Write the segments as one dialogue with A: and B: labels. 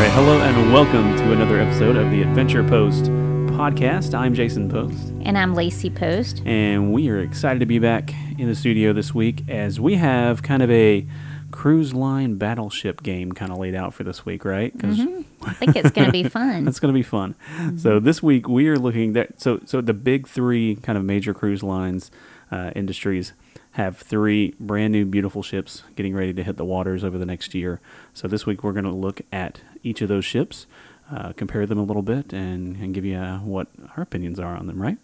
A: Right, hello and welcome to another episode of the Adventure Post podcast. I'm Jason Post,
B: And I'm Lacey Post.
A: and we are excited to be back in the studio this week as we have kind of a cruise line battleship game kind of laid out for this week, right? 'Cause
B: I think it's going to be fun.
A: That's going to be fun. So this week we are looking at so so the big three kind of major cruise lines uh, industries have three brand new beautiful ships getting ready to hit the waters over the next year. So this week we're going to look at each of those ships, uh, compare them a little bit, and, and give you uh, what our opinions are on them. Right.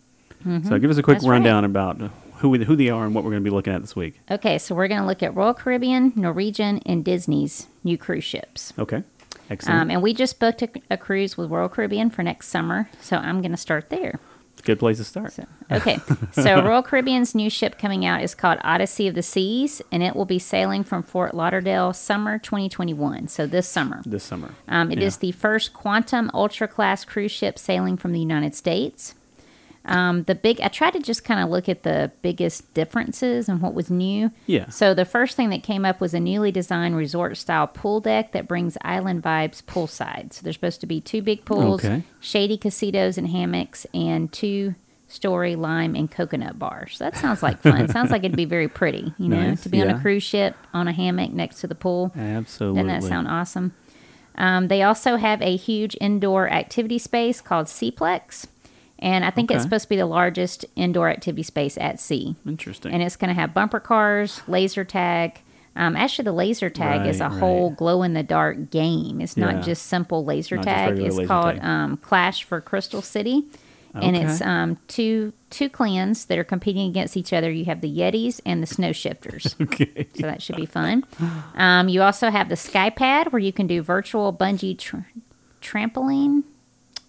A: So give us a quick
B: Mm-hmm. That's right.
A: rundown about who we, who they are and what we're going to be looking at this week.
B: Okay, so we're going to look at Royal Caribbean, Norwegian, and Disney's new cruise ships.
A: Okay. Excellent.
B: Um, and we just booked a, a cruise with Royal Caribbean for next summer, so I'm going to start there.
A: Good place to start.
B: So, okay, so Royal Caribbean's new ship coming out is called Odyssey of the Seas, and it will be sailing from Fort Lauderdale summer 2021. So this summer.
A: This summer.
B: Um, it is
A: Yeah.
B: the first quantum ultra class cruise ship sailing from the United States. Um, the big, I tried to just kind of look at the biggest differences and what was new.
A: Yeah.
B: So the first thing that came up was a newly designed resort style pool deck that brings island vibes poolside. So there's supposed to be two big pools,
A: Okay.
B: shady casitos and hammocks, and two story lime and coconut bars. So that sounds like fun. sounds like it'd be very pretty, you know,
A: Nice,
B: to be on a cruise ship on a hammock next to the pool.
A: Absolutely.
B: Doesn't that sound awesome? Um, they also have a huge indoor activity space called Seaplex. And I think it's supposed to be the largest indoor activity space at sea.
A: Interesting.
B: And it's going to have bumper cars, laser tag. Um, actually, the laser tag is a
A: Right, right.
B: whole glow in the dark game. It's
A: Yeah.
B: not just simple laser
A: Not
B: tag. It's
A: laser
B: called
A: tag.
B: um, Clash for Crystal City. And it's um, two two clans that are competing against each other. You have the Yetis and the Snow Shifters
A: okay.
B: so that should be fun. Um, you also have the SkyPad where you can do virtual bungee tr- trampoline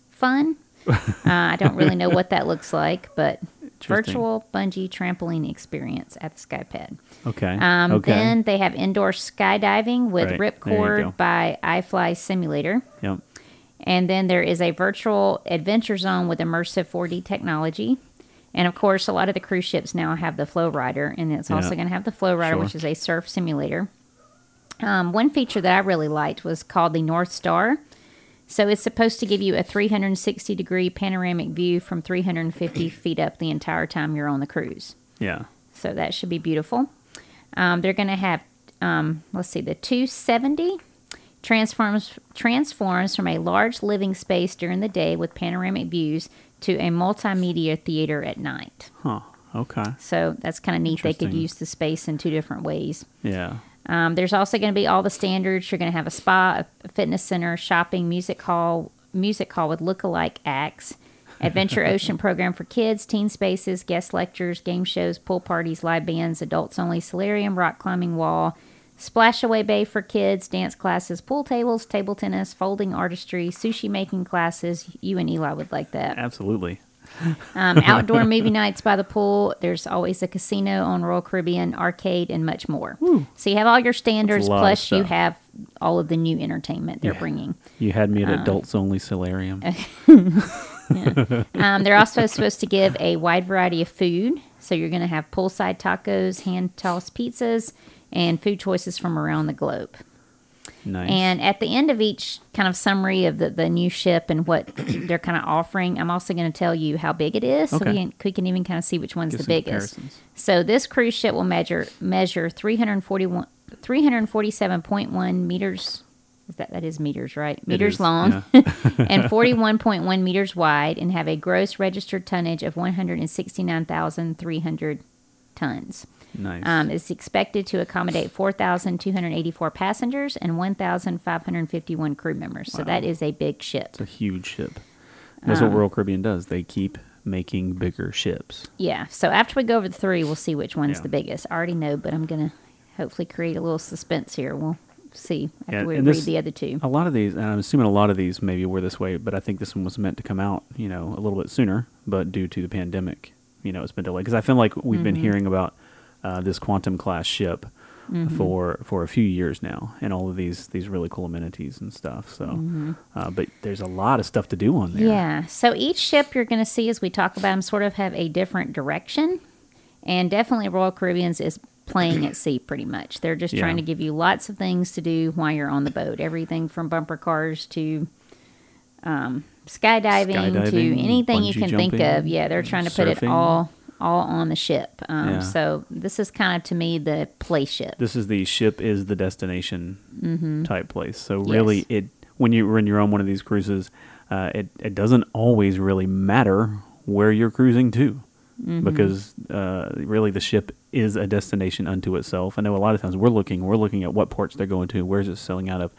B: fun. Uh, I don't really know what that looks like, but virtual bungee trampoline experience at the SkyPad.
A: Okay.
B: Um,
A: okay.
B: Then they have indoor skydiving with
A: Right, there you go.
B: Ripcord by iFly Simulator.
A: Yep.
B: And then there is a virtual adventure zone with immersive 4D technology. And of course, a lot of the cruise ships now have the Flow Rider, and it's also
A: Yeah.
B: going to have the Flow Rider,
A: Sure.
B: which is a surf simulator. Um, one feature that I really liked was called the North Star. So it's supposed to give you a 360 degree panoramic view from 350 feet up the entire time you're on the cruise.
A: Yeah.
B: So that should be beautiful. Um, they're going to have, um, let's see, the 270 transforms transforms from a large living space during the day with panoramic views to a multimedia theater at night.
A: Huh. Okay.
B: So that's kind of neat. They could use the space in two different ways.
A: Yeah.
B: Um, there's also going to be all the standards. You're going to have a spa, a fitness center, shopping, music hall, music hall with look-alike acts, adventure ocean program for kids, teen spaces, guest lectures, game shows, pool parties, live bands, adults only, solarium, rock climbing wall, splashaway bay for kids, dance classes, pool tables, table tennis, folding artistry, sushi making classes. You and Eli would like that.
A: Absolutely.
B: Um, outdoor movie nights by the pool. There's always a casino on Royal Caribbean, arcade, and much more. So you have all your standards,
A: a lot of
B: plus you have all of the new entertainment they're
A: Yeah.
B: bringing.
A: You had me at
B: Uh,
A: adults only solarium.
B: Um, they're also supposed to give a wide variety of food. So you're going to have poolside tacos, hand tossed pizzas, and food choices from around the globe.
A: Nice.
B: And at the end of each kind of summary of the, the new ship and what they're kind of offering, I'm also going to tell you how big it is, so we can, we can even kind of see which one's
A: Give
B: the biggest. So this cruise ship will measure measure 341 347.1 meters. Is that that is meters, right? Meters long
A: yeah.
B: and 41.1 meters wide, and have a gross registered tonnage of 169,300 tons.
A: Nice.
B: Um, it's expected to accommodate 4,284 passengers and 1,551 crew members. So that is a big ship.
A: it's a huge ship. That's
B: um,
A: what Royal Caribbean does. They keep making bigger ships.
B: Yeah. So after we go over the three, we'll see which one's
A: Yeah.
B: the biggest. I already know, but I'm gonna hopefully create a little suspense here. We'll see after
A: Yeah,
B: we read
A: this-
B: the other two.
A: A lot of these, and I'm assuming a lot of these maybe were this way, but I think this one was meant to come out, you know, a little bit sooner, but due to the pandemic, you know, it's been delayed. Because I feel like we've been
B: Mm-hmm.
A: hearing about uh, this quantum class ship
B: Mm-hmm.
A: for for a few years now, and all of these these really cool amenities and stuff. So, uh, but there's a lot of stuff to do on there.
B: Mm-hmm. Yeah. So each ship you're going to see as we talk about them sort of have a different direction. And definitely Royal Caribbean's is playing at sea pretty much. They're just
A: Yeah.
B: trying to give you lots of things to do while you're on the boat. Everything from bumper cars to um, skydiving, to anything you can think of. Yeah, they're trying to put it all all on the ship. Um,
A: Yeah.
B: So this is kind of to me the play ship.
A: This is the ship is the destination type place. So really,
B: Mm-hmm. Yes.
A: it when you when you're on one of these cruises, uh, it it doesn't always really matter where you're cruising to,
B: Mm-hmm.
A: because uh, really the ship is a destination unto itself. I know a lot of times we're looking we're looking at what ports they're going to, where's it sailing out of,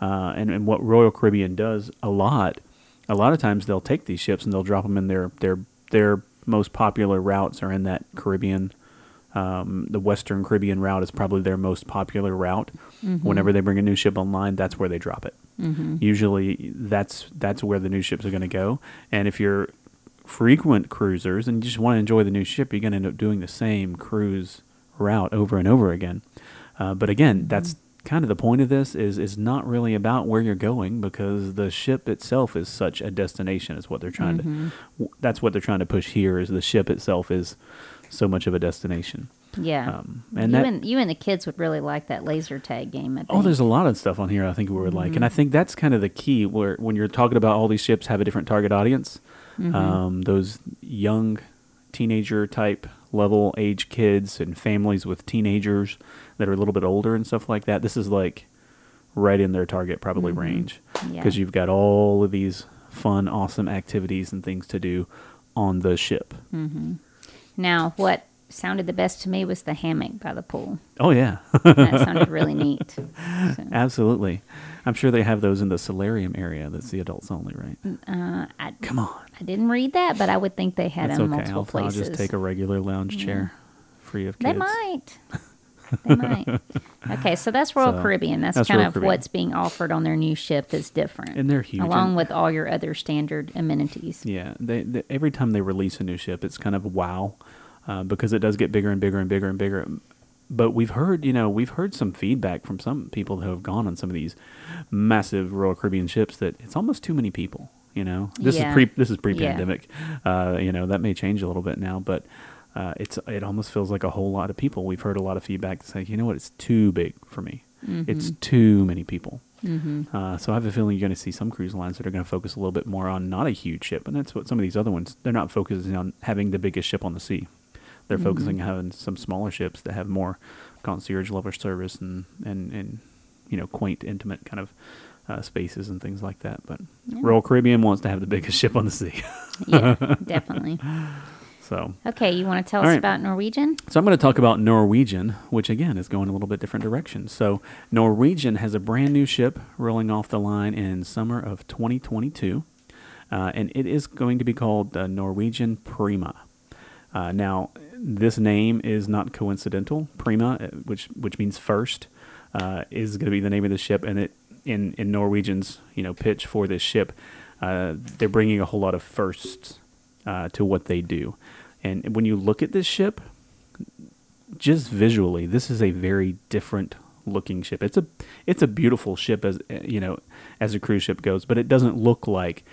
A: uh, and and what Royal Caribbean does a lot. A lot of times they'll take these ships and they'll drop them in their their their most popular routes are in that Caribbean um, the Western Caribbean route is probably their most popular route. Whenever they bring a new ship online, that's where they drop it. Usually, that's that's where the new ships are going to go. And if you're frequent cruisers and you just want to enjoy the new ship, you're going to end up doing the same cruise route over and over again. Uh, but again, that's kind of the point of this is is not really about where you're going because the ship itself is such a destination. Is what they're trying to. That's what they're trying to push here. Is the ship itself is so much of a destination.
B: Yeah.
A: Um, and
B: you
A: that-
B: and you and the kids would really like that laser tag game.
A: Oh, there's a lot of stuff on here I think we would like, and I think that's kind of the key. Where when you're talking about all these ships have a different target audience, um, those young teenager type level age kids and families with teenagers that are a little bit older and stuff like that. This is like right in their target probably mm-hmm. range
B: Yeah.
A: because you've got all of these fun, awesome activities and things to do on the ship. Mm-hmm.
B: Now, what sounded the best to me was the hammock by the pool.
A: Oh yeah,
B: That sounded really neat. So,
A: absolutely. I'm sure they have those in the solarium area. That's the adults only, right?
B: Mm, uh, I,
A: Come on.
B: I didn't read that, but I would think they had
A: That's
B: them
A: okay.
B: multiple
A: I'll, I'll just take a regular lounge chair, free of
B: They
A: kids.
B: might. They might. Okay, so that's Royal
A: So,
B: Caribbean. That's,
A: that's
B: kind
A: Royal
B: of
A: Caribbean.
B: what's being offered on their new ship that's different.
A: And they're huge.
B: Along
A: and-
B: with all your other standard amenities.
A: yeah, they, they every time they release a new ship, it's kind of wow, uh, because it does get bigger and bigger and bigger and bigger. But we've heard, you know, we've heard some feedback from some people who have gone on some of these massive Royal Caribbean ships that it's almost too many people. You know, this
B: Yeah.
A: is pre this is pre-pandemic. Uh, you know, that may change a little bit now, but uh, it's it almost feels like a whole lot of people. We've heard a lot of feedback that say, you know what, it's too big for me. It's too many people. Uh, so I have a feeling you're going to see some cruise lines that are going to focus a little bit more on not a huge ship, and that's what some of these other ones. They're not focusing on having the biggest ship on the sea. They're focusing on having some smaller ships that have more concierge level service and and and you know quaint, intimate kind of uh, spaces and things like that. But Royal Caribbean wants to have the biggest ship on the sea.
B: Yeah, definitely.
A: So
B: Okay, you want to tell us
A: right.
B: about Norwegian?
A: So I'm going to talk about Norwegian, which again is going a little bit different direction. So Norwegian has a brand new ship rolling off the line in summer of 2022, uh, and it is going to be called the Norwegian Prima. Uh, now, this name is not coincidental. Prima, uh, which which means first, uh, is going to be the name of the ship, and it in in Norwegian's you know pitch for this ship, uh, they're bringing a whole lot of firsts uh, to what they do. And when you look at this ship, just visually, this is a very different looking ship. It's a it's a beautiful ship as you know as a cruise ship goes, but it doesn't look like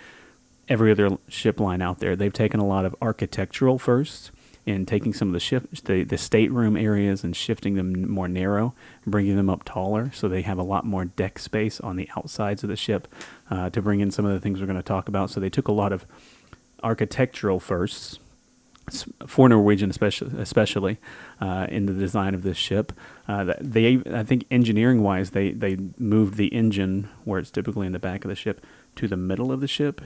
A: every other ship line out there. They've taken a lot of architectural firsts in taking some of the ship the, the stateroom areas and shifting them more narrow, bringing them up taller, so they have a lot more deck space on the outsides of the ship uh, to bring in some of the things we're going to talk about. So they took a lot of architectural firsts for Norwegian, especially, especially uh, in the design of this ship. Uh, they, I think, engineering wise, they they moved the engine where it's typically in the back of the ship to the middle of the ship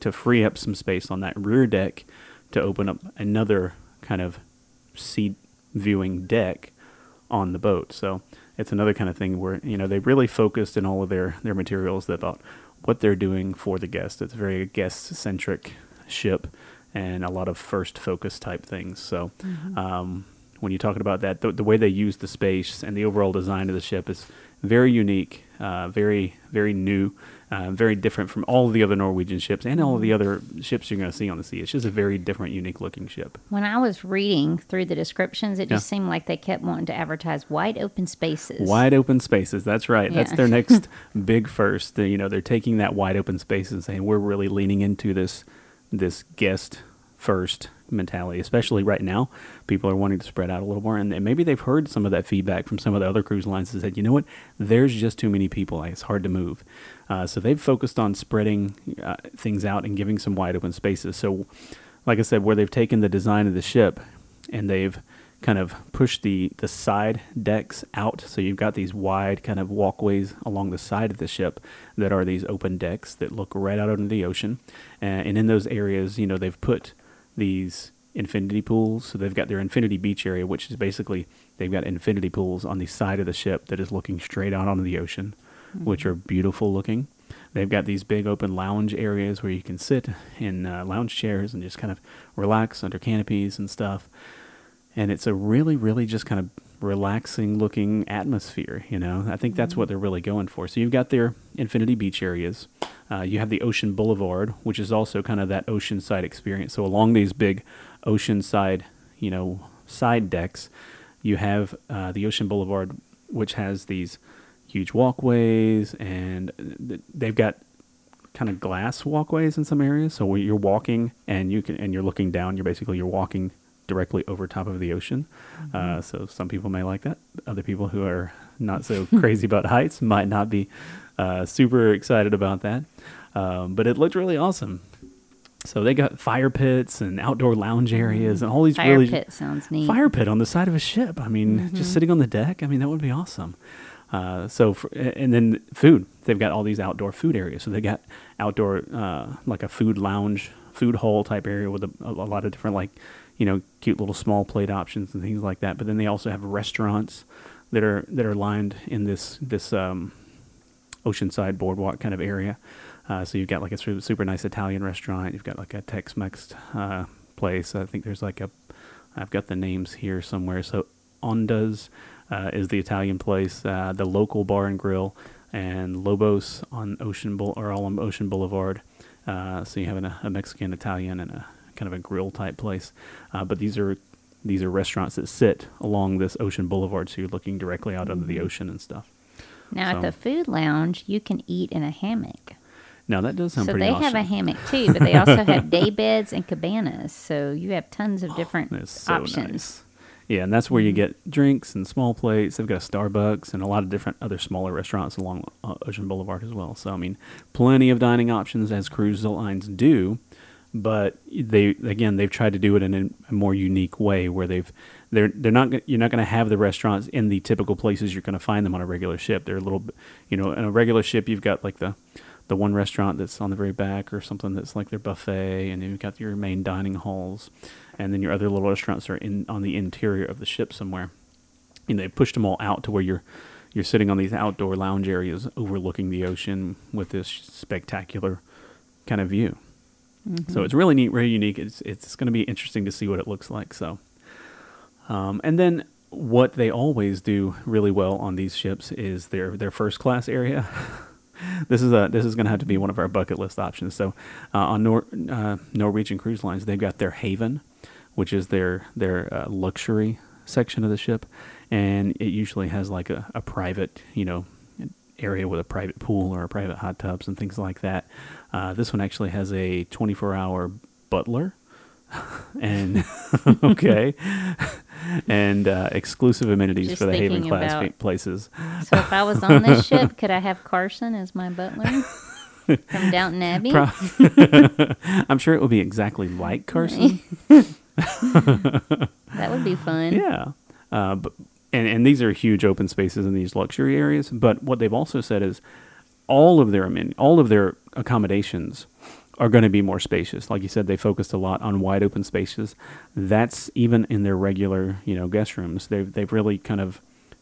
A: to free up some space on that rear deck to open up another kind of seat viewing deck on the boat. So it's another kind of thing where you know they really focused in all of their their materials about what they're doing for the guest. It's a very guest centric ship and a lot of first focus type things. So um, when you're talking about that, the, the way they use the space and the overall design of the ship is very unique, uh, very very new. Uh, very different from all the other Norwegian ships and all the other ships you're going to see on the sea. It's just a very different, unique looking ship.
B: When I was reading through the descriptions, it just
A: Yeah.
B: seemed like they kept wanting to advertise wide open spaces.
A: Wide open spaces. That's right. That's their next big first. You know, they're taking that wide open space and saying we're really leaning into this this guest first mentality, especially right now. People are wanting to spread out a little more, and, maybe they've heard some of that feedback from some of the other cruise lines that said, you know what, there's just too many people. It's hard to move. Uh, so they've focused on spreading uh, things out and giving some wide open spaces. So, like I said, where they've taken the design of the ship and they've kind of push the, the side decks out. So you've got these wide kind of walkways along the side of the ship that are these open decks that look right out into the ocean. Uh, and in those areas, you know, they've put these infinity pools. So they've got their infinity beach area, which is basically they've got infinity pools on the side of the ship that is looking straight out onto the ocean, mm-hmm. which are beautiful looking. They've got these big open lounge areas where you can sit in uh, lounge chairs and just kind of relax under canopies and stuff and it's a really, really just kind of relaxing looking atmosphere. You know, I think that's what they're really going for. So you've got their Infinity Beach areas. Uh, you have the Ocean Boulevard, which is also kind of that oceanside experience. So along these big oceanside, you know, side decks, you have uh, the Ocean Boulevard, which has these huge walkways, and they've got kind of glass walkways in some areas. So you're walking and you can and you're looking down, you're basically you're walking directly over top of the ocean. Mm-hmm. Uh, so some people may like that. Other people who are not so crazy about heights might not be uh, super excited about that. Um, but it looked really awesome. So they got fire pits and outdoor lounge areas and all these
B: fire
A: really
B: pit sounds neat.
A: Fire pit on the side of a ship. I mean,
B: Mm-hmm.
A: just sitting on the deck. I mean, that would be awesome. Uh, so for, and then food. They've got all these outdoor food areas. So they got outdoor uh, like a food lounge, food hall type area with a, a lot of different like you know, cute little small plate options and things like that. But then they also have restaurants that are that are lined in this this um, oceanside boardwalk kind of area. Uh, so you've got like a super, super nice Italian restaurant. You've got like a Tex-Mex uh, place. I think there's like a I've got the names here somewhere. So Onda's uh, is the Italian place. Uh, the local bar and grill, and Lobos on Ocean or all on Ocean Boulevard. Uh, so you have a, a Mexican, Italian, and a kind of a grill type place. Uh, but these are these are restaurants that sit along this ocean boulevard, so you're looking directly out into the ocean and stuff.
B: Now
A: So-
B: at the food lounge, you can eat in a hammock.
A: Now that does sound
B: So
A: pretty
B: they
A: awesome.
B: have a hammock too, but they also have day beds and cabanas. So you have tons of different
A: That's so
B: options.
A: nice. Yeah, and that's where you get drinks and small plates. They've got a Starbucks and a lot of different other smaller restaurants along uh, Ocean Boulevard as well. So I mean, plenty of dining options as cruise lines do. But they again, they've tried to do it in a, more unique way where they've they're they're not you're not going to have the restaurants in the typical places you're going to find them on a regular ship. They're a little, you know, in a regular ship you've got like the the one restaurant that's on the very back or something that's like their buffet and you've got your main dining halls and then your other little restaurants are in on the interior of the ship somewhere and they pushed them all out to where you're you're sitting on these outdoor lounge areas overlooking the ocean with this spectacular kind of view so it's really neat very unique it's it's going to be interesting to see what it looks like so um, and then what they always do really well on these ships is their their first class area this is a this is going to have to be one of our bucket list options. So uh, on Nor- uh, Norwegian Cruise Lines, they've got their Haven, which is their their uh, luxury section of the ship, and it usually has like a, a private you know area with a private pool or a private hot tubs and things like that. Uh, this one actually has a 24 hour butler. and okay, and uh, exclusive amenities
B: Just
A: for the Haven class
B: about-
A: places.
B: So if I was on this ship, could I have Carson as my butler from Downton Abbey?
A: Pro- I'm sure it will be exactly like Carson.
B: that would be fun.
A: yeah. Uh, but, and, and these are huge open spaces in these luxury areas. But what they've also said is all of their amen- all of their accommodations are going to be more spacious. Like you said, they focused a lot on wide open spaces. That's even in their regular, you know, guest rooms. They've they've really kind of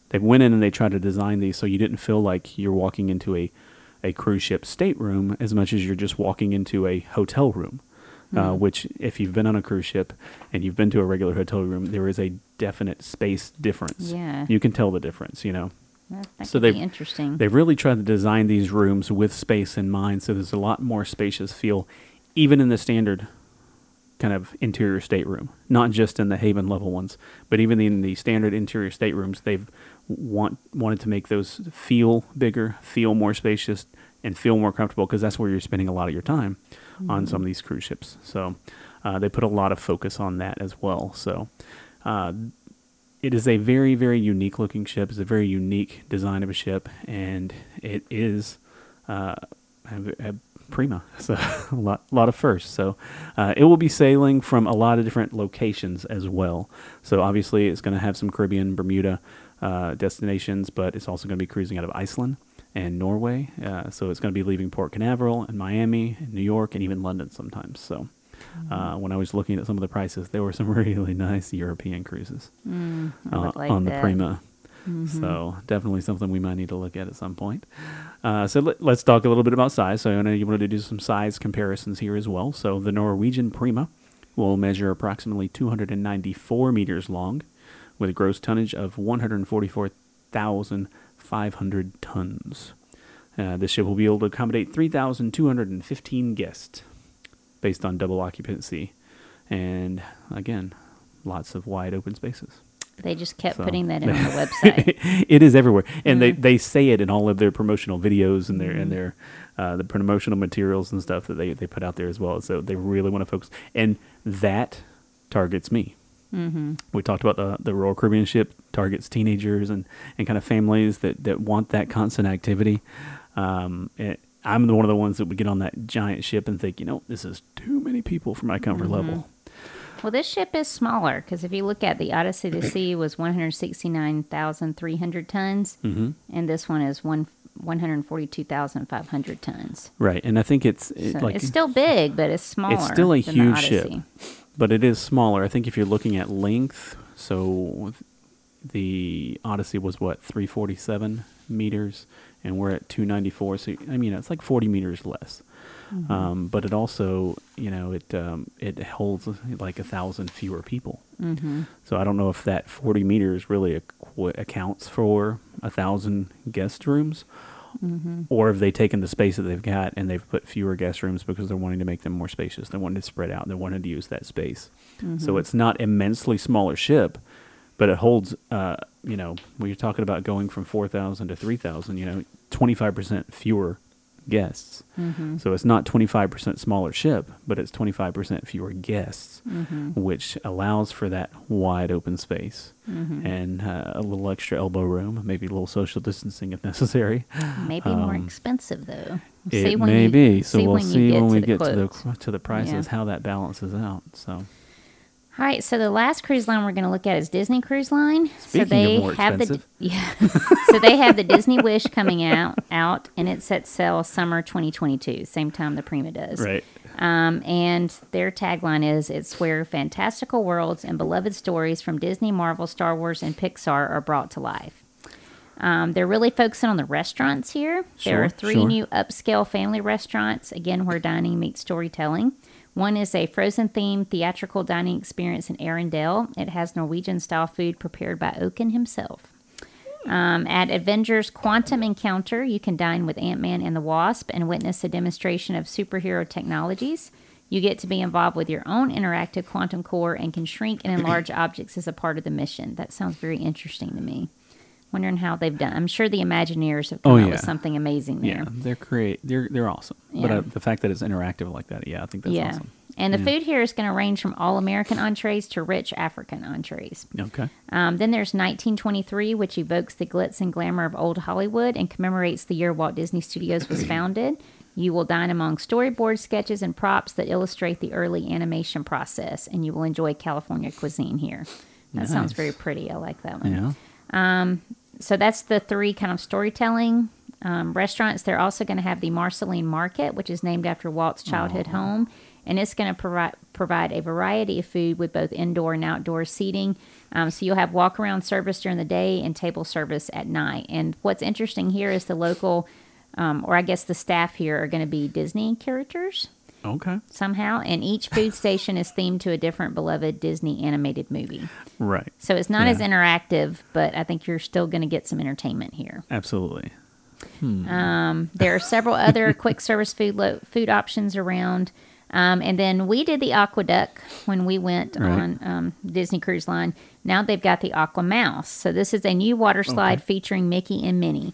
A: they went in and they tried to design these so you didn't feel like you're walking into a a cruise ship stateroom as much as you're just walking into a hotel room. Uh, which, if you've been on a cruise ship and you've been to a regular hotel room, there is a definite space difference.
B: Yeah.
A: you can tell the difference. You know,
B: That,
A: So they've-
B: be interesting.
A: They've really tried to design these rooms with space in mind, so there's a lot more spacious feel, even in the standard kind of interior stateroom. Not just in the Haven level ones, but even in the standard interior staterooms, they've want wanted to make those feel bigger, feel more spacious, and feel more comfortable because that's where you're spending a lot of your time on some of these cruise ships. So. uh, they put a lot of focus on that as well. So uh, it is a very very unique looking ship. It's a very unique design of a ship, and it is uh, a, a prima. So a lot, lot of firsts. So uh, it will be sailing from a lot of different locations as well. So obviously it's going to have some Caribbean, Bermuda uh, destinations, but it's also going to be cruising out of Iceland and Norway. Uh, so it's going to be leaving Port Canaveral and Miami, and New York, and even London sometimes. So. Uh, when I was looking at some of the prices, there were some really nice European cruises
B: Mm,
A: uh,
B: like
A: on the
B: that.
A: Prima. So definitely something we might need to look at at some point. Uh, so let, us talk a little bit about size. So I know you wanted to do some size comparisons here as well. So the Norwegian Prima will measure approximately 294 meters long, with a gross tonnage of 144,500 tons. Uh, this ship will be able to accommodate 3,215 guests, based on double occupancy, and again, lots of wide open spaces.
B: They just kept
A: So-
B: putting that in the website.
A: it is everywhere, and they,
B: Mhm.
A: they say it in all of their promotional videos and their and
B: Mhm.
A: their uh, the promotional materials and stuff that they, they put out there as well. So they really want to focus, and that targets me.
B: hmm
A: We talked about the the Royal Caribbean ship targets teenagers and, and kind of families that, that want that constant activity. Um, it, I'm the one of the ones that would get on that giant ship and think, you know, this is too many people for my comfort
B: Mhm.
A: level.
B: Well, this ship is smaller because if you look at the Odyssey to Sea was 169,300 tons,
A: hmm
B: and this one is one 142,500 tons.
A: Right, and I think it's it,
B: So
A: like
B: it's still big, but it's smaller.
A: It's still a
B: than
A: huge ship. But it is smaller. I think if you're looking at length, so the Odyssey was what 347 meters, and we're at 294. So I mean, it's like 40 meters less.
B: Mm-hmm.
A: Um, but it also, you know, it um, it holds like a thousand fewer people.
B: Mm-hmm.
A: So I don't know if that 40 meters really acqu- accounts for a thousand guest rooms,
B: Mm-hmm.
A: or if they've taken the space that they've got and they've put fewer guest rooms because they're wanting to make them more spacious. They wanted to spread out. They wanted to use that space. So it's not immensely smaller ship, but it holds. Uh, you know, when you're talking about going from 4,000 to 3,000, you know, 25% fewer guests.
B: Mm-hmm.
A: So it's not 25% smaller ship, but it's 25% fewer guests,
B: Mm-hmm.
A: which allows for that wide open space
B: Mm-hmm.
A: and uh, a little extra elbow room, maybe a little social distancing if necessary.
B: Maybe more
A: Um,
B: expensive though.
A: It may
B: you-
A: be. So
B: see
A: we'll
B: when you
A: see
B: get
A: when
B: to
A: we
B: the
A: get to the to the prices
B: Yeah.
A: how that balances out. So
B: All right, so the last cruise line we're going to look at is Disney Cruise Line. so
A: Speaking of
B: they
A: more
B: have
A: expensive.
B: the yeah. so they have the Disney Wish coming out out and it sets sail summer 2022, same time the Prima does.
A: right,
B: Um, and their tagline is it's where fantastical worlds and beloved stories from Disney, Marvel, Star Wars, and Pixar are brought to life. Um, they're really focusing on the restaurants here. there are three
A: sure.
B: new upscale family restaurants, again, where dining meets storytelling. One is a frozen themed theatrical dining experience in Arendelle. It has Norwegian style food prepared by Oaken himself. Um, at Avengers Quantum Encounter, you can dine with Ant Man and the Wasp and witness a demonstration of superhero technologies. You get to be involved with your own interactive quantum core and can shrink and enlarge objects as a part of the mission. That sounds very interesting to me. Wondering how they've done. I'm sure the Imagineers have come
A: Oh,
B: up
A: yeah.
B: with something amazing there.
A: yeah, they're create they're they're awesome. But uh, the fact that it's interactive like that, yeah, I think that's
B: yeah.
A: awesome.
B: And the
A: Yeah.
B: food here is going to range from all American entrees to rich African entrees.
A: Okay,
B: Um, then there's 1923, which evokes the glitz and glamour of old Hollywood and commemorates the year Walt Disney Studios was founded. You will dine among storyboard sketches and props that illustrate the early animation process, and you will enjoy California cuisine here. That sounds very pretty. I like that one.
A: yeah,
B: So that's the three kind of storytelling um, restaurants. They're also going to have the Marceline Market, which is named after Walt's childhood home, and it's going to provide provide a variety of food with both indoor and outdoor seating. Um, so you'll have walk around service during the day and table service at night. And what's interesting here is the local, um, or I guess the staff here are going to be Disney characters
A: okay,
B: somehow, and each food station is themed to a different beloved Disney animated movie.
A: right,
B: So it's not as interactive, but I think you're still going to get some entertainment here.
A: absolutely.
B: Um, there are several other quick service food lo- food options around. Um, and then we did the AquaDuck when we went
A: Right.
B: on um, Disney Cruise Line. Now they've got the Aqua Mouse. So this is a new water slide featuring Mickey and Minnie.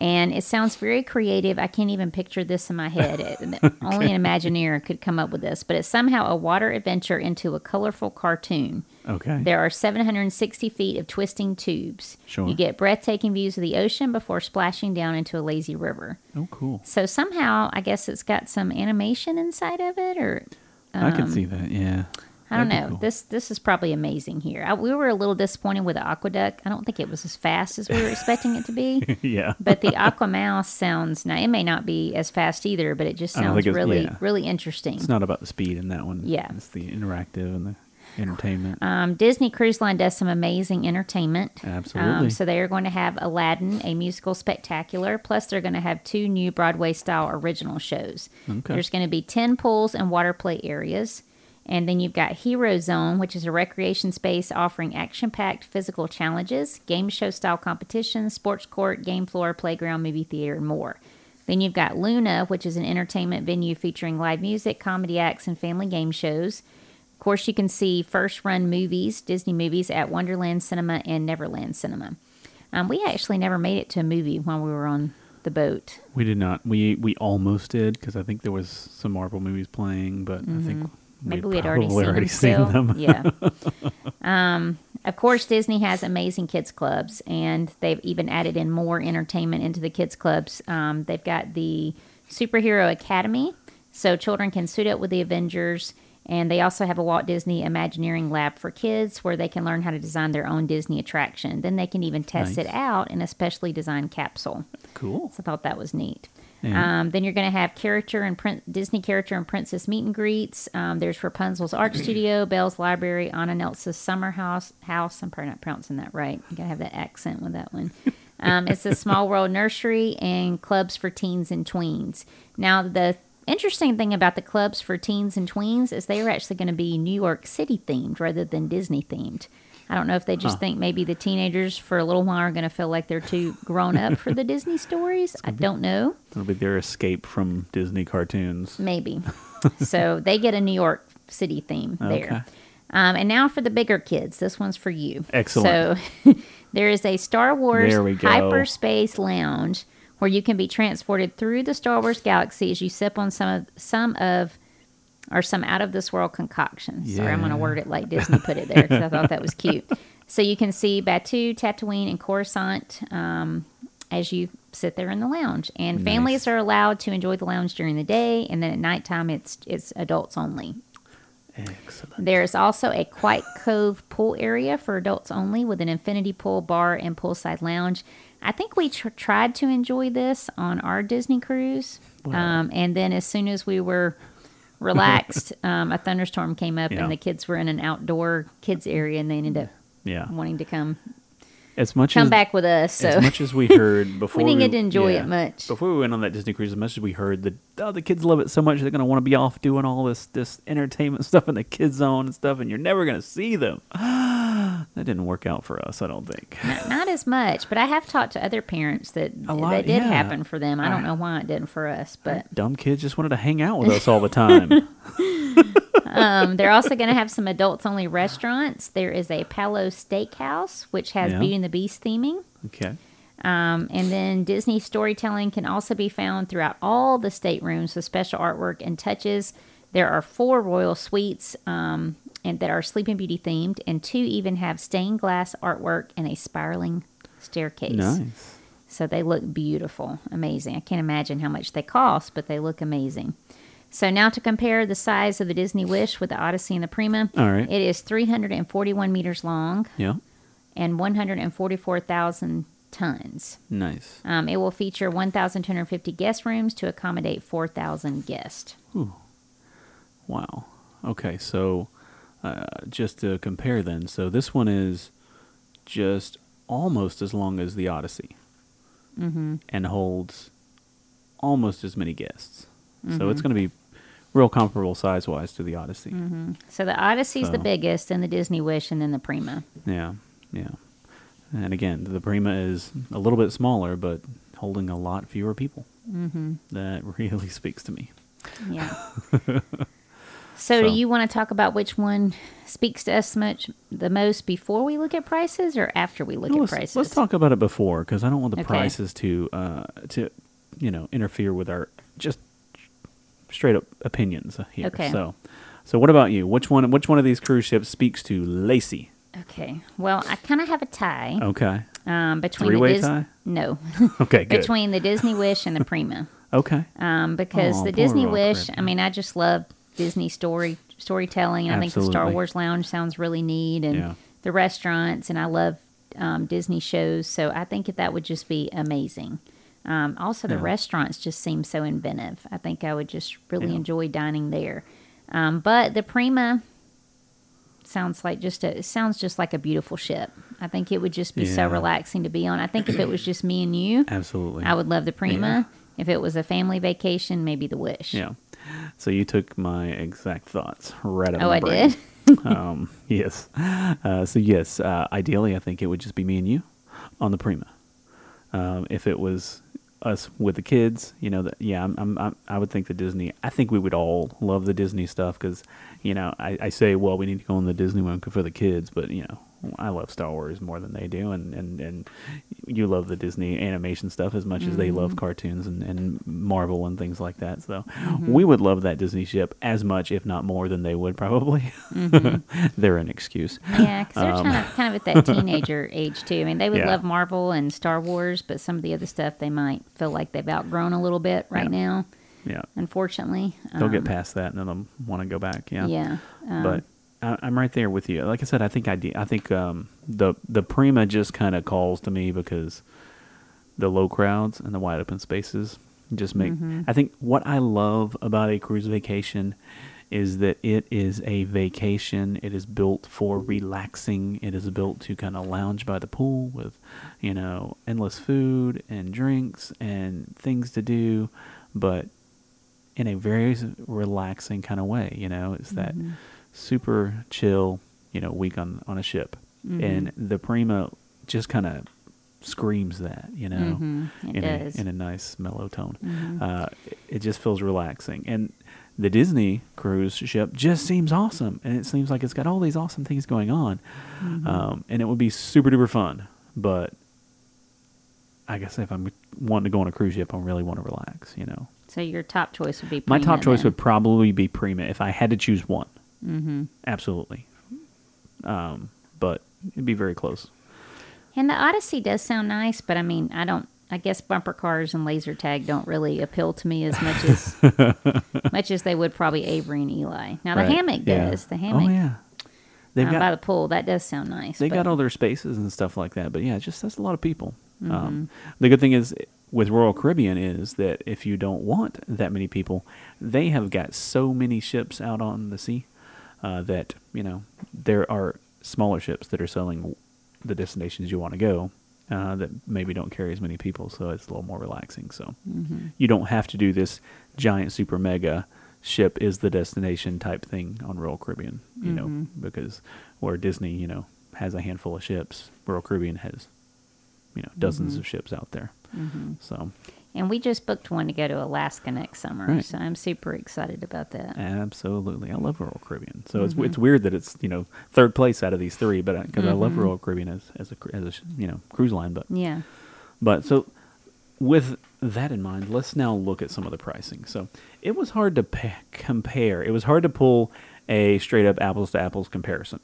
B: And it sounds very creative. I can't even picture this in my head. It, Only an Imagineer could come up with this. But it's somehow a water adventure into a colorful cartoon.
A: Okay.
B: There are 760 feet of twisting tubes.
A: Sure.
B: You get breathtaking views of the ocean before splashing down into a lazy river.
A: oh, cool.
B: So somehow, I guess it's got some animation inside of it, or
A: I can um, see that. Yeah.
B: I don't know.
A: cool.
B: This this is probably amazing here. I, we were a little disappointed with the AquaDuck. I don't think it was as fast as we were expecting it to be.
A: yeah.
B: But the Aqua Mouse sounds now. It may not be as fast either, but it just sounds really
A: yeah.
B: really interesting.
A: It's not about the speed in that one.
B: Yeah.
A: It's the interactive and the entertainment.
B: Um, Disney Cruise Line does some amazing entertainment.
A: Absolutely.
B: Um, so they are going to have Aladdin, a musical spectacular. Plus, they're going to have two new Broadway style original shows.
A: Okay.
B: There's going to be 10 pools and water play areas. And then you've got Hero Zone, which is a recreation space offering action packed physical challenges, game show style competitions, sports court, game floor, playground, movie theater, and more. Then you've got Luna, which is an entertainment venue featuring live music, comedy acts, and family game shows. Of course, you can see first run movies, Disney movies, at Wonderland Cinema and Neverland Cinema. Um, we actually never made it to a movie while we were on the boat.
A: We did not. We we almost did because I think there was some Marvel movies playing, but I think
B: Mm-hmm. Maybe we had already seen, them, still.
A: them.
B: yeah. Um, of course, Disney has amazing kids clubs, and they've even added in more entertainment into the kids clubs. Um, they've got the Superhero Academy, so children can suit up with the Avengers. And they also have a Walt Disney Imagineering Lab for kids where they can learn how to design their own Disney attraction. Then they can even test it out in a specially designed capsule.
A: Cool.
B: So I thought that was neat.
A: Yeah.
B: Um, then you're going to have character and prin- Disney character and princess meet and greets. Um, there's Rapunzel's art studio, Belle's library, Anna Nelsa's summer house. House. I'm probably not pronouncing that right. You got to have that accent with that one. Um, it's a small world nursery and clubs for teens and tweens. Now the interesting thing about the clubs for teens and tweens is they are actually going to be New York City themed rather than Disney themed. I don't know if they just
A: Huh.
B: think maybe the teenagers for a little while are going to feel like they're too grown up for the Disney stories. I don't know.
A: It'll be their escape from Disney cartoons.
B: Maybe. so they get a New York City theme
A: Okay.
B: there. Um, and now for the bigger kids. This one's for you.
A: Excellent.
B: So there is a Star Wars
A: There we go.
B: hyperspace lounge where you can be transported through the Star Wars galaxy as you sip on some of some of or some out of this world concoctions. Sorry, I'm going to word it like Disney put it there because I thought that was cute. So you can see Batuu, Tatooine, and Coruscant um, as you sit there in the lounge. And families are allowed to enjoy the lounge during the day, and then at nighttime it's it's adults only.
A: Excellent.
B: There's also a Quiet Cove pool area for adults only with an infinity pool bar and poolside lounge. I think we tr- tried to enjoy this on our Disney cruise. Um, and then as soon as we were relaxed, um, a thunderstorm came up
A: Yeah.
B: and the kids were in an outdoor kids area and they ended up
A: Yeah.
B: wanting to come
A: As much
B: come
A: as
B: back with us. So
A: as much as we heard before,
B: we didn't get to enjoy it much.
A: Before we went on that Disney cruise, as much as we heard that oh, the kids love it so much, they're gonna want to be off doing all this this entertainment stuff in the kids zone and stuff, and you're never gonna see them. That didn't work out for us, I don't think.
B: Not, not as much, but I have talked to other parents that
A: lot-
B: that did
A: yeah.
B: happen for them. I don't know why it didn't for us, but
A: Dumb kids just wanted to hang out with us all the time.
B: Um, they're also going to have some adults only restaurants. There is a Palo Steakhouse, which has
A: Yeah.
B: Beauty and the Beast theming.
A: okay.
B: Um, and then Disney storytelling can also be found throughout all the staterooms with special artwork and touches. There are four royal suites um, and that are Sleeping Beauty themed, and two even have stained glass artwork and a spiraling staircase.
A: Nice.
B: So they look beautiful, amazing. I can't imagine how much they cost, but they look amazing. So now to compare the size of the Disney Wish with the Odyssey and the Prima,
A: All right.
B: it is 341 meters long
A: Yeah.
B: and 144,000 tons.
A: Nice.
B: Um, it will feature 1,250 guest rooms to accommodate 4,000 guests. Ooh.
A: Wow. Okay, so uh, just to compare then, so this one is just almost as long as the Odyssey, mm-hmm. and holds almost as many guests. So
B: Mm-hmm.
A: it's going to be real comparable size wise to the Odyssey.
B: So the Odyssey's the biggest, and the Disney Wish, and then the Prima.
A: Yeah, yeah. And again, the Prima is a little bit smaller, but holding a lot fewer people. Mm-hmm. That really speaks to me.
B: Yeah. So, do you want to talk about which one speaks to us much the most before we look at prices, or after we look
A: Well,
B: at prices?
A: let's talk about it before because I don't want the
B: Okay.
A: prices to uh, to you know interfere with our just straight up opinions here.
B: Okay.
A: So, so what about you? Which one? Which one of these cruise ships speaks to Lacey?
B: Okay. Well, I kind of have a tie
A: Okay.
B: um, between
A: Three-way
B: the Dis-
A: tie?
B: No,
A: Okay. Good.
B: between the Disney Wish and the Prima.
A: okay.
B: um, because
A: Aw,
B: the Disney Wish. I mean, I just love Disney story storytelling, and I think the Star Wars Lounge sounds really neat, and
A: Yeah.
B: the restaurants, and I love um, Disney shows. So I think that that would just be amazing. Um, also, the
A: Yeah.
B: restaurants just seem so inventive. I think I would just really
A: Yeah.
B: enjoy dining there. Um, but the Prima sounds like just a it sounds just like a beautiful ship. I think it would just be so relaxing to be on. I think if it was just me and you,
A: Absolutely.
B: I would love the Prima. If it was a family vacation, maybe the Wish.
A: Yeah. So you took my exact thoughts right out
B: Oh, I
A: brain.
B: did.
A: um, yes. Uh, so yes, uh, ideally, I think it would just be me and you on the Prima. Um, if it was us with the kids, you know, that yeah, I'm, I'm, I'm, I would think the Disney. I think we would all love the Disney stuff because, you know, I, I say, well, we need to go on the Disney one for the kids, but you know, I love Star Wars more than they do, and and and you love the Disney animation stuff as much as they love cartoons and, and Marvel and things like that. So we would love that Disney ship as much, if not more, than they would probably. They're an excuse.
B: Yeah, because they're kind of kind of at that teenager age too. I mean, they would
A: Um, Yeah.
B: love Marvel and Star Wars, but some of the other stuff they might feel like they've outgrown a little bit right
A: Yeah.
B: now.
A: Yeah,
B: Unfortunately,
A: they'll get
B: Um,
A: past that and then they'll want to go back. Yeah,
B: Yeah, um,
A: but I, I'm right there with you. Like I said, I think I, de- I think um, the the Prima just kind of calls to me because the low crowds and the wide open spaces just make.
B: Mm-hmm.
A: I think what I love about a cruise vacation is that it is a vacation. It is built for relaxing. It is built to kind of lounge by the pool with, you know, endless food and drinks and things to do, but in a very relaxing kind of way. You know, it's that
B: Mm-hmm.
A: Super chill, you know, week on on a ship,
B: Mm-hmm.
A: and the Prima just kind of screams that, you know,
B: Mhm, it
A: in a in a nice mellow tone.
B: Mhm.
A: Uh, it- just feels relaxing, and the Disney cruise ship just seems awesome, and it seems like it's got all these awesome things going on,
B: Mm-hmm.
A: um, and it would be super duper fun. But I guess if I'm wanting to go on a cruise ship, I really want to relax, you know.
B: so your top choice would be
A: My top choice
B: then.
A: would probably be Prima if I had to choose one.
B: Mm-hmm.
A: Absolutely. Um, but it'd be very close.
B: And the Odyssey does sound nice, but I mean, I don't. I guess bumper cars and laser tag don't really appeal to me as much as much as they would probably Avery and Eli. Now the
A: Right.
B: hammock
A: Yeah.
B: does. The hammock
A: Oh yeah. They've
B: uh,
A: got
B: by the pool that does sound nice.
A: they
B: but-
A: got all their spaces and stuff like that. But yeah, it's just that's a lot of people.
B: Mm-hmm.
A: Um, the good thing is with Royal Caribbean is that if you don't want that many people, they have got so many ships out on the sea uh, that you know there are smaller ships that are selling the destinations you want to go. Uh, that maybe don't carry as many people, so it's a little more relaxing. So
B: Mm-hmm.
A: you don't have to do this giant super mega ship is the destination type thing on Royal Caribbean, you know,
B: Mm-hmm.
A: because where Disney, you know, has a handful of ships, Royal Caribbean has, you know, dozens
B: Mm-hmm.
A: of ships out there. So
B: And we just booked one to go to Alaska next summer,
A: Right.
B: so I'm super excited about that.
A: absolutely, I love Royal Caribbean. So
B: Mm-hmm.
A: it's it's weird that it's you know third place out of these three, but because I love
B: Mm-hmm.
A: Royal Caribbean as as a as a you know cruise line, but
B: Yeah.
A: But so, with that in mind, let's now look at some of the pricing. So, it was hard to pa- compare. It was hard to pull a straight up apples to apples comparison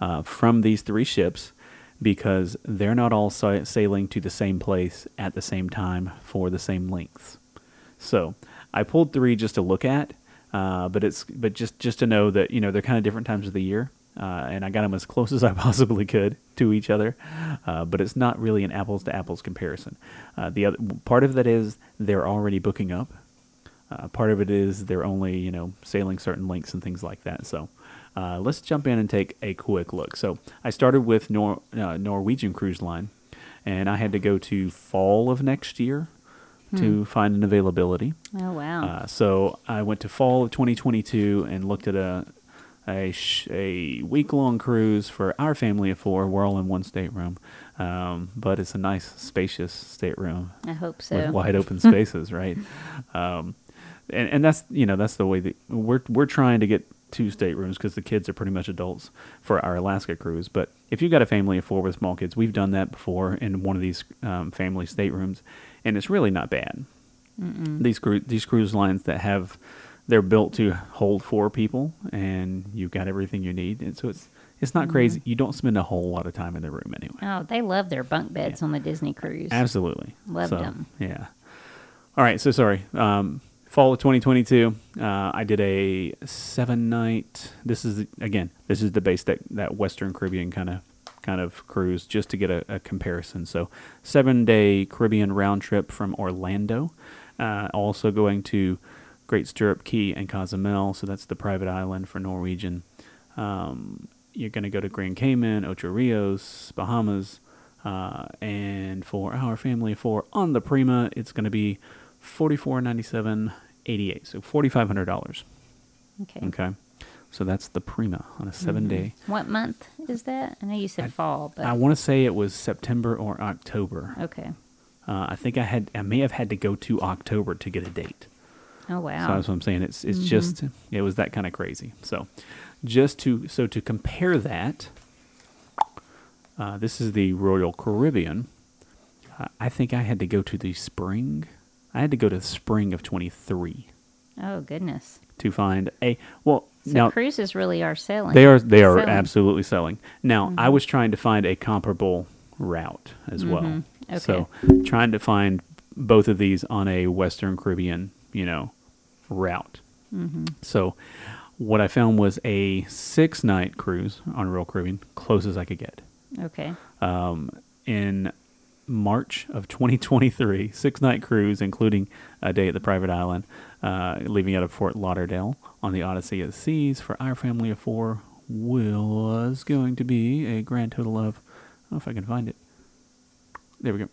A: uh, from these three ships because they're not all sa- sailing to the same place at the same time for the same lengths. So, I pulled three just to look at, uh, but it's but just just to know that you know they're kind of different times of the year. Uh, and I got them as close as I possibly could to each other, uh, but it's not really an apples to apples comparison. Uh, the other part of that is they're already booking up. Uh, part of it is they're only you know sailing certain lengths and things like that. So uh, let's jump in and take a quick look. So I started with Nor- uh, Norwegian Cruise Line, and I had to go to fall of next year to find an availability.
B: Oh wow.
A: Uh, so I went to fall of 2022 and looked at a a, sh- a week long cruise for our family of four. We're all in one stateroom, um, but it's a nice, spacious stateroom
B: I hope so.
A: with wide open spaces, right? Um, and, and that's you know that's the way that we're we're trying to get two staterooms because the kids are pretty much adults for our Alaska cruise. But if you've got a family of four with small kids, we've done that before in one of these um, family staterooms, and it's really not bad. These cru- these cruise lines that have they're built to hold four people, and you've got everything you need, and so it's it's not crazy. You don't spend a whole lot of time in the room anyway.
B: Oh, they love their bunk beds on the Disney cruise.
A: Absolutely.
B: Loved them.
A: Yeah. All right. So sorry. Um, fall of 2022. Uh, I did a seven night. This is again. This is the base that that Western Caribbean kind of kind of cruise just to get a, a comparison. So seven day Caribbean round trip from Orlando. Uh, also going to Great Stirrup Cay and Cozumel. So that's the private island for Norwegian. Um, you're going to go to Grand Cayman, Ocho Rios, Bahamas, uh, and for our family for on the Prima, it's going to be forty four ninety seven eighty eight, so forty five hundred dollars.
B: okay.
A: Okay, so that's the Prima on a seven day.
B: What month is that? I know you said fall, but
A: I want to say it was September or October.
B: okay.
A: Uh, I think I had I may have had to go to October to get a date.
B: Oh wow!
A: So that's what I'm saying. It's it's just it was that kind of crazy. So just to so to compare that, uh, this is the Royal Caribbean. Uh, I think I had to go to the spring. I had to go to the spring of 23
B: oh goodness.
A: to find a well.
B: So
A: now
B: cruises really are selling.
A: they are they are
B: Selling.
A: absolutely selling. Now I was trying to find a comparable route as well.
B: Mhm. Okay.
A: So trying to find both of these on a Western Caribbean, you know, route.
B: Mm-hmm.
A: So what I found was a six night cruise on Royal Caribbean, close as I could get.
B: Okay.
A: Um, in March of 2023, six night cruise, including a day at the private island, uh, leaving out of Fort Lauderdale on the Odyssey of the Seas for our family of four was going to be a grand total of, I don't know if I can find it. There we go,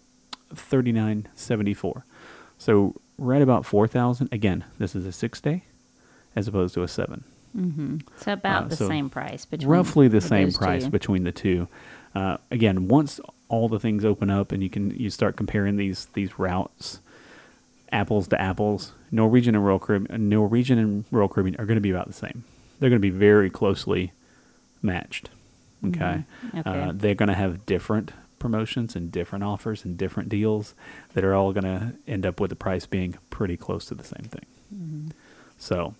A: 39.74. So right about 4,000. Again, this is a six day as opposed to a seven.
B: Mm-hmm. So about
A: Uh,
B: the
A: so
B: same price between
A: roughly the same price
B: two.
A: between the two. Uh, again, once all the things open up and you can you start comparing these these routes, apples to apples, Norwegian and Royal Caribbean, Norwegian and Royal Caribbean are going to be about the same. They're going to be very closely matched. Okay,
B: Mhm. Okay.
A: Uh, they're going to have different promotions and different offers and different deals that are all going to end up with the price being pretty close to the same thing.
B: Mm-hmm.
A: So,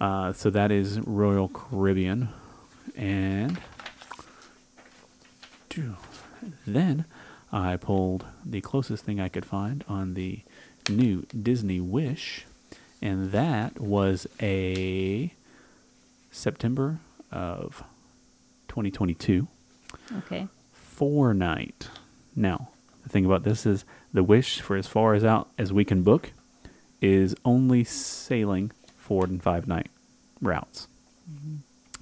A: uh, so that is Royal Caribbean, and Phew. Then I pulled the closest thing I could find on the new Disney Wish, and that was a September of 2022
B: okay.
A: four night. Now, the thing about this is the Wish, for as far as out as we can book, is only sailing four and five night routes.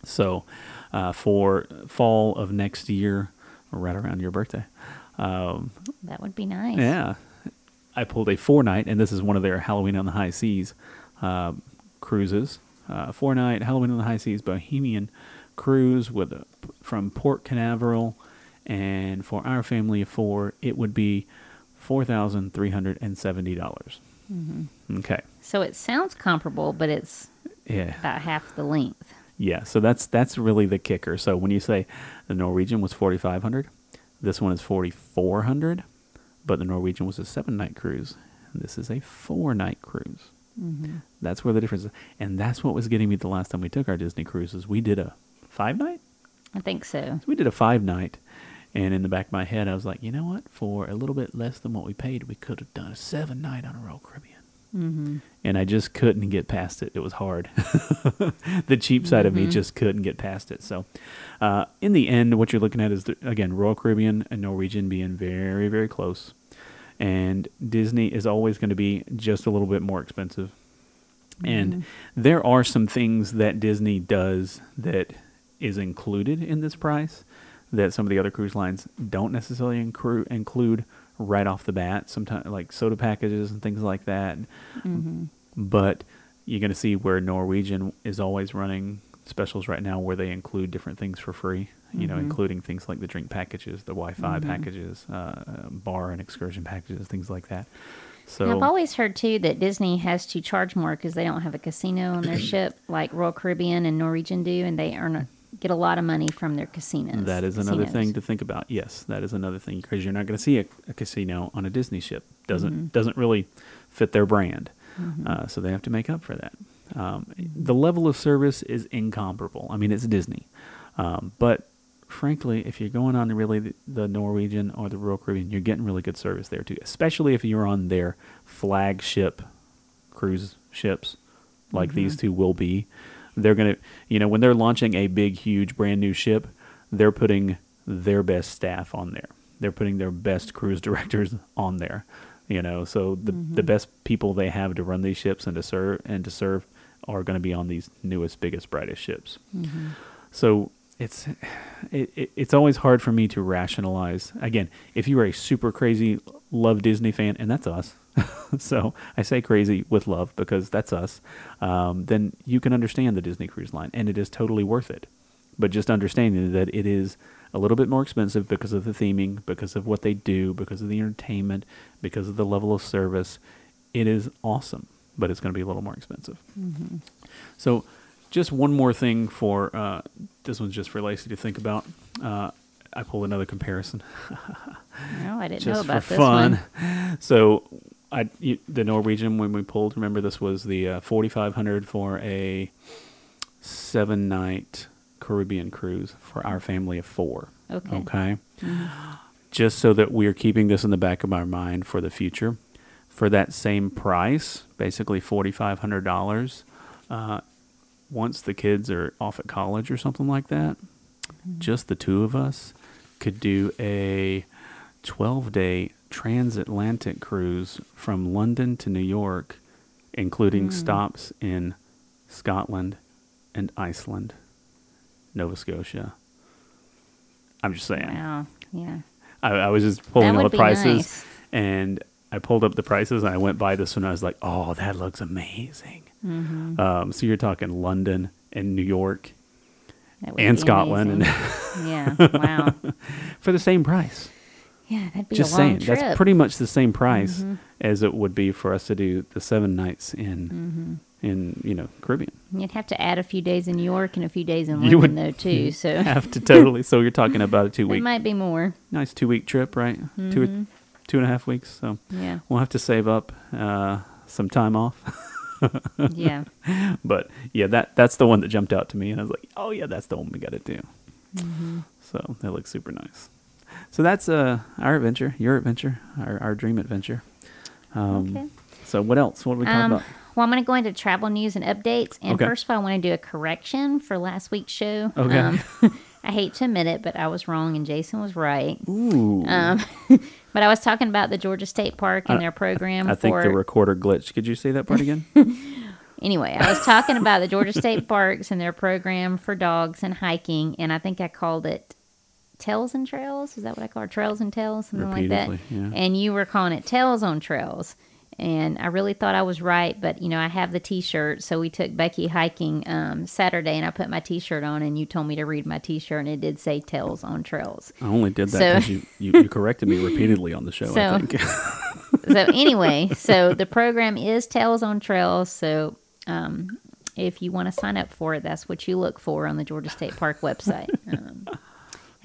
A: So, uh, for fall of next year, right around your birthday, um,
B: That would be nice.
A: yeah, I pulled a four night, and this is one of their Halloween on the High Seas uh, cruises. Uh, four night Halloween on the High Seas Bahamian cruise with a, from Port Canaveral, and for our family of four, it would be four thousand three hundred and seventy dollars. Okay,
B: So it sounds comparable, but it's
A: yeah,
B: about half the length.
A: Yeah. So that's that's really the kicker. So when you say the Norwegian was forty five hundred, this one is forty four hundred, but the Norwegian was a seven night cruise. And this is a four night cruise.
B: Mm-hmm.
A: That's where the difference is, and that's what was getting me the last time we took our Disney cruises. We did a five night.
B: I think so.
A: So we did a five night, and in the back of my head, I was like, you know what? For a little bit less than what we paid, we could have done a seven night on a Royal Caribbean.
B: Mm-hmm.
A: And I just couldn't get past it. It was hard. the cheap side of me just couldn't get past it. So, uh, in the end, what you're looking at is the, again Royal Caribbean and Norwegian being very, very close, and Disney is always going to be just a little bit more expensive. And there are some things that Disney does that is included in this price that some of the other cruise lines don't necessarily incru- include right off the bat. Sometimes like soda packages and things like that.
B: Mm-hmm.
A: But you're going to see where Norwegian is always running specials right now where they include different things for free. You know,
B: Mhm.
A: including things like the drink packages, the Wi-Fi
B: Mhm.
A: packages, uh, bar and excursion packages, things like that. So
B: And I've always heard too that Disney has to charge more because they don't have a casino on their ship like Royal Caribbean and Norwegian do, and they earn a, get a lot of money from their casinos.
A: That is another
B: casinos.
A: thing to think about. Yes, that is another thing because you're not going to see a, a casino on a Disney ship. Doesn't
B: Mm-hmm.
A: doesn't really fit their brand. Uh, so they have to make up for that. Um, the level of service is incomparable. I mean, it's Disney, um, but frankly, if you're going on really the, the Norwegian or the Royal Caribbean, you're getting really good service there too. Especially if you're on their flagship cruise ships, like these two will be. They're gonna, you know, when they're launching a big, huge, brand new ship, they're putting their best staff on there. They're putting their best cruise directors on there. You know, so the the mm-hmm. best people they have to run these ships and to serve and to serve are going to be on these newest, biggest, brightest ships. Mm-hmm. So it's it, it, it's always hard for me to rationalize. Again, if you are a super crazy love Disney fan, and that's us, so I say crazy with love because that's us. Um, then you can understand the Disney Cruise Line, and it is totally worth it. But just understanding that it is a little bit more expensive because of the theming, because of what they do, because of the entertainment, because of the level of service, it is awesome. But it's going to be a little more expensive. So, just one more thing for uh, this one's just for Lacey to think about. Uh, I pulled another comparison
B: No, I didn't know
A: just for
B: about this
A: fun. So, I you, the Norwegian when we pulled. Remember, this was the uh, forty five hundred for a seven night Caribbean cruise for our family of four.
B: Okay.
A: Okay. Just so that we're keeping this in the back of our mind for the future. For that same price, basically forty five hundred dollars, uh, once the kids are off at college or something like that, just the two of us could do a 12 day transatlantic cruise from London to New York, including stops in Scotland and Iceland, Nova Scotia. I'm just saying.
B: Wow. Yeah.
A: I, I was just pulling all the prices
B: nice.
A: and I pulled up the prices and I went by this one. I was like, oh, that looks amazing.
B: Mm-hmm.
A: Um, so you're talking London and New York and Scotland and
B: yeah. Wow.
A: for the same price.
B: Yeah, that'd be
A: Just saying,
B: trip. Mm-hmm.
A: that's pretty much the same price as it would be for us to do the seven nights in in you know Caribbean.
B: You'd have to add a few days in New York and a few days in
A: You
B: London,
A: would
B: though, too. So
A: Have to totally. so you're talking about a two week.
B: it might be more.
A: nice two week trip, right? Two two and a half weeks. So
B: Yeah.
A: we'll have to save up uh, some time off.
B: Yeah.
A: But yeah, that that's the one that jumped out to me, and I was like, oh yeah, that's the one we got to do. So that looks super nice. So that's uh our adventure, your adventure, our our dream adventure. Um,
B: Okay.
A: So what else? What are we talking
B: Um,
A: about?
B: well, I'm going to go into travel news and updates. And
A: Okay.
B: first of all, I want to do a correction for last week's show.
A: Okay.
B: Um, I hate to admit it, but I was wrong and Jason was right.
A: Ooh,
B: Um, but I was talking about the Georgia State Park and
A: I-
B: their program
A: I think
B: for
A: the recorder glitched. Could you say that part again?
B: Anyway, I was talking about the Georgia State Parks and their program for dogs and hiking, and I think I called it Tails and Trails. Is that what I call it? Trails and Tails? Something like that.
A: Yeah.
B: And you were calling it Tails on Trails. And I really thought I was right, but you know, I have the t shirt. So we took Becky hiking um, Saturday, and I put my t shirt on, and you told me to read my t shirt, and it did say Tails on Trails.
A: I only did that
B: So-
A: because you, you, you corrected me repeatedly on the show. I
B: So-
A: think.
B: so anyway, so the program is Tails on Trails. So um, if you want to sign up for it, that's what you look for on the Georgia State Park website. Um,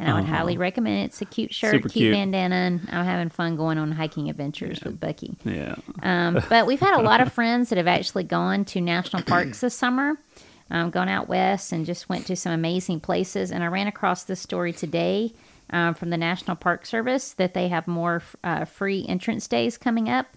B: and I would highly recommend it. It's a cute shirt,
A: Uh-huh.
B: Cute,
A: cute.
B: bandana, and I'm having fun going on hiking adventures with Bucky.
A: yeah.
B: Um, but we've had a lot of friends that have actually gone to national parks this summer, um, gone out west, and just went to some amazing places. And I ran across this story today um, from the National Park Service that they have more uh, free entrance days coming up.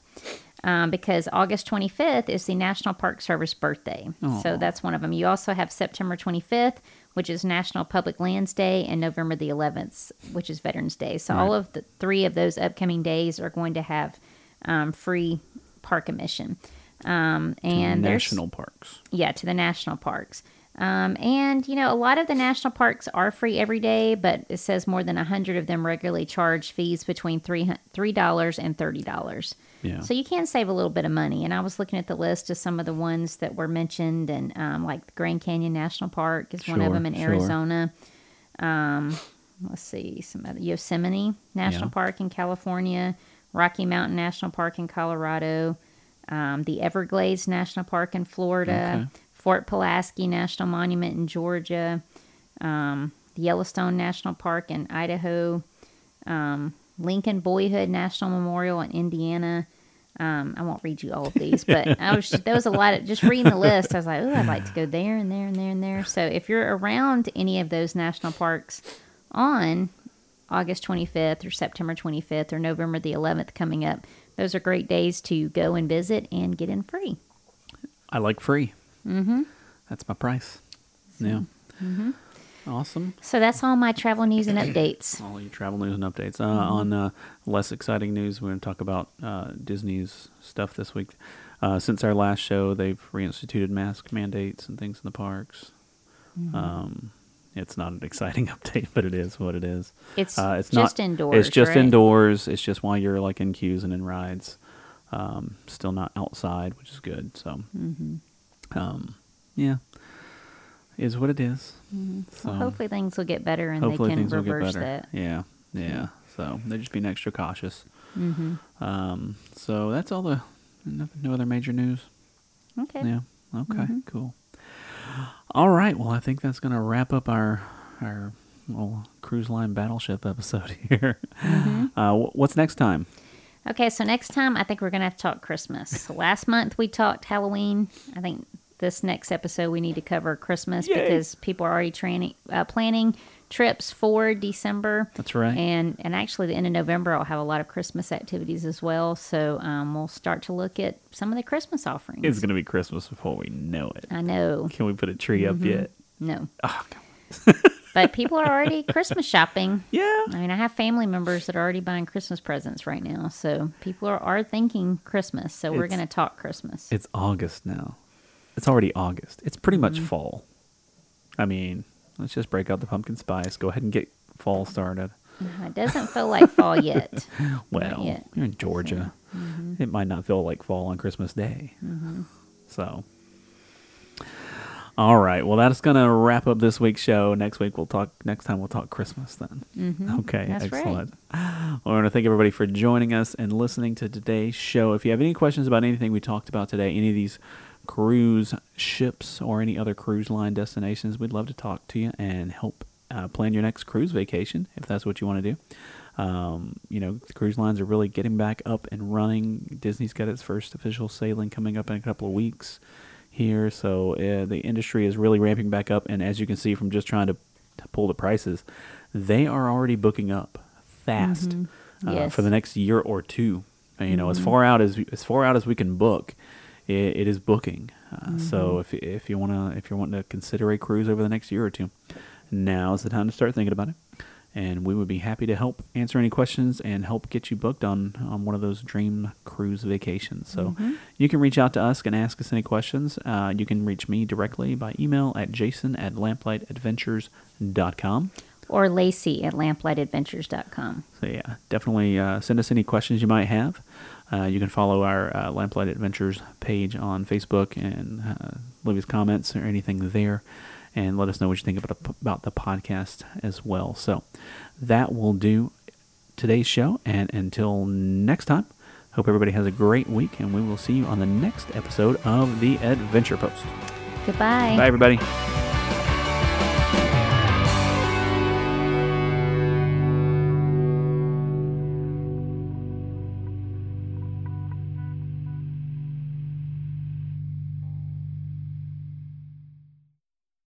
B: Um, because August 25th is the National Park Service birthday. So that's one of them. You also have September 25th, which is National Public Lands Day, and November the 11th, which is Veterans Day. So all of the three of those upcoming days are going to have um, free park admission. Um, and
A: national parks.
B: yeah, to the national parks. Um, and you know, a lot of the national parks are free every day, but it says more than a hundred of them regularly charge fees between three three dollars and thirty dollars.
A: Yeah.
B: So you can save a little bit of money. And I was looking at the list of some of the ones that were mentioned, and um, like the Grand Canyon National Park is one of them in
A: sure.
B: Arizona. Um, let's see, some other Yosemite National
A: Yeah.
B: Park in California, Rocky Mountain National Park in Colorado, um, the Everglades National Park in Florida,
A: Okay.
B: Fort Pulaski National Monument in Georgia, um, the Yellowstone National Park in Idaho, um, Lincoln Boyhood National Memorial in Indiana. Um, I won't read you all of these, but I was there was a lot of just reading the list. I was like, oh, I'd like to go there and there and there and there. So if you're around any of those national parks on August 25th or September 25th or November the 11th coming up, those are great days to go and visit and get in free.
A: I like free. Mm-hmm. That's my price. Yeah. Mm-hmm. Awesome.
B: So that's all my travel news and updates.
A: All your travel news and updates. Uh, On uh, less exciting news, we're going to talk about uh, Disney's stuff this week. Uh, since our last show, they've reinstituted mask mandates and things in the parks. Um, it's not an exciting update, but it is what it is.
B: It's
A: Uh, it's
B: just
A: not,
B: indoors.
A: It's just
B: right?
A: indoors. It's just while you're like in queues and in rides. Um, still not outside, which is good. So,
B: Mm-hmm.
A: Um, yeah, is what it is. So
B: Mm-hmm. Well, hopefully things will get better and they can
A: things will get
B: reverse that.
A: Yeah, yeah. So they're just being extra cautious.
B: hmm
A: Um, so that's all the no, no other major news.
B: Okay.
A: Yeah. Okay.
B: Mm-hmm.
A: Cool. All right. Well, I think that's gonna wrap up our our little cruise line battleship episode here.
B: Mm-hmm.
A: Uh, what's next time?
B: Okay, so next time I think we're gonna have to talk Christmas. Last month we talked Halloween. I think this next episode we need to cover Christmas
A: Yay.
B: because people are already training, uh, planning trips for December.
A: That's right.
B: And and actually the end of November I'll have a lot of Christmas activities as well. So um, we'll start to look at some of the Christmas offerings.
A: It's gonna be Christmas before we know it.
B: I know.
A: Can we put a tree up
B: Mm-hmm.
A: yet?
B: No.
A: Oh.
B: But people are already Christmas shopping.
A: yeah.
B: I mean, I have family members that are already buying Christmas presents right now. So people are, are thinking Christmas. So we're going to talk Christmas.
A: It's August now. It's already August. It's pretty much
B: Mm-hmm.
A: fall. I mean, let's just break out the pumpkin spice. Go ahead and get fall started.
B: It doesn't feel like fall yet.
A: Well,
B: yet.
A: you're in Georgia. Mm-hmm. It might not feel like fall on Christmas Day. Mm-hmm. So, all right. Well, that's gonna wrap up this week's show. Next week we'll talk. Next time we'll talk Christmas then. Mm-hmm. Okay,
B: That's right.
A: excellent. Well, I want to thank everybody for joining us and listening to today's show. If you have any questions about anything we talked about today, any of these cruise ships or any other cruise line destinations, we'd love to talk to you and help uh, plan your next cruise vacation if that's what you want to do. Um, you know, the cruise lines are really getting back up and running. Disney's got its first official sailing coming up in a couple of weeks here, so uh, the industry is really ramping back up. And as you can see from just trying to, to pull the prices, they are already booking up fast uh,
B: Yes.
A: for the next year or two. And, you know, as far out as as far out as we can book, it, it is booking. Uh, So if if you wanna if you're wanting to consider a cruise over the next year or two, now is the time to start thinking about it. And we would be happy to help answer any questions and help get you booked on, on one of those dream cruise vacations. So you can reach out to us and ask us any questions. Uh, you can reach me directly by email at jason at lamplightadventures.com.
B: or Lacey at lamplightadventures.com.
A: So yeah, definitely uh, send us any questions you might have. Uh, you can follow our uh, Lamplight Adventures page on Facebook and uh, leave us comments or anything there, and let us know what you think about the, about the podcast as well. So that will do today's show, and until next time, hope everybody has a great week, and we will see you on the next episode of the Adventure Post.
B: Goodbye.
A: Bye, everybody.